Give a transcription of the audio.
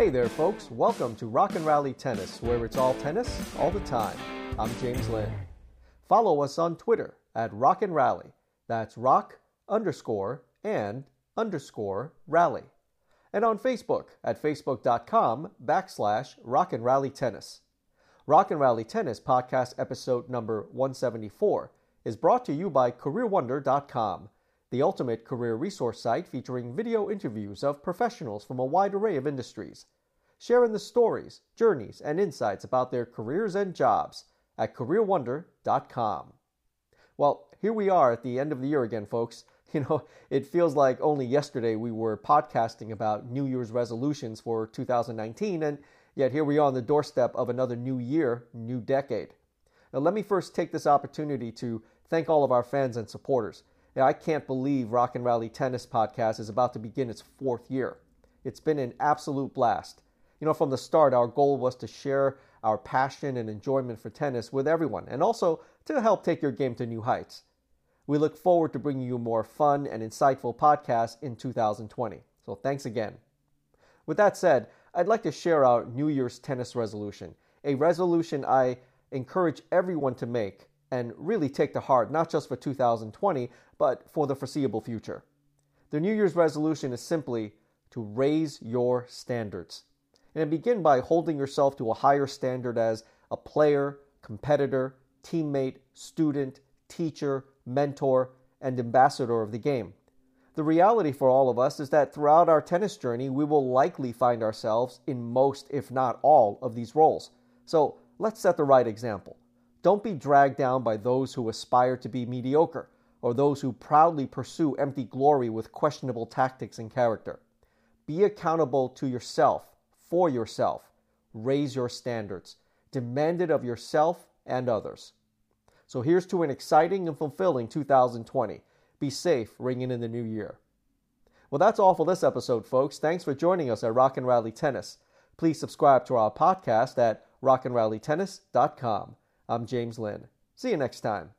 Hey there, folks. Welcome to Rock and Rally Tennis, where it's all tennis all the time. I'm James Lynn. Follow us on Twitter at Rock and Rally. That's rock underscore and underscore rally. And on Facebook at facebook.com backslash rock and rally tennis. Rock and Rally Tennis podcast episode number 174 is brought to you by CareerWonder.com, the ultimate career resource site featuring video interviews of professionals from a wide array of industries, sharing the stories, journeys, and insights about their careers and jobs at CareerWonder.com. Well, here we are at the end of the year again, folks. You know, it feels like only yesterday we were podcasting about New Year's resolutions for 2019, and yet here we are on the doorstep of another new year, new decade. Now, let me first take this opportunity to thank all of our fans and supporters. Now, I can't believe Rock and Rally Tennis Podcast is about to begin its fourth year. It's been an absolute blast. You know, from the start, our goal was to share our passion and enjoyment for tennis with everyone, and also to help take your game to new heights. We look forward to bringing you more fun and insightful podcasts in 2020. So thanks again. With that said, I'd like to share our New Year's tennis resolution, a resolution I encourage everyone to make and really take to heart, not just for 2020, but for the foreseeable future. The New Year's resolution is simply to raise your standards. And begin by holding yourself to a higher standard as a player, competitor, teammate, student, teacher, mentor, and ambassador of the game. The reality for all of us is that throughout our tennis journey, we will likely find ourselves in most, if not all, of these roles. So let's set the right example. Don't be dragged down by those who aspire to be mediocre or those who proudly pursue empty glory with questionable tactics and character. Be accountable to yourself, for yourself. Raise your standards. Demand it of yourself and others. So here's to an exciting and fulfilling 2020. Be safe ringing in the new year. Well, that's all for this episode, folks. Thanks for joining us at Rock and Rally Tennis. Please subscribe to our podcast at rockandrallytennis.com. I'm James Lynn. See you next time.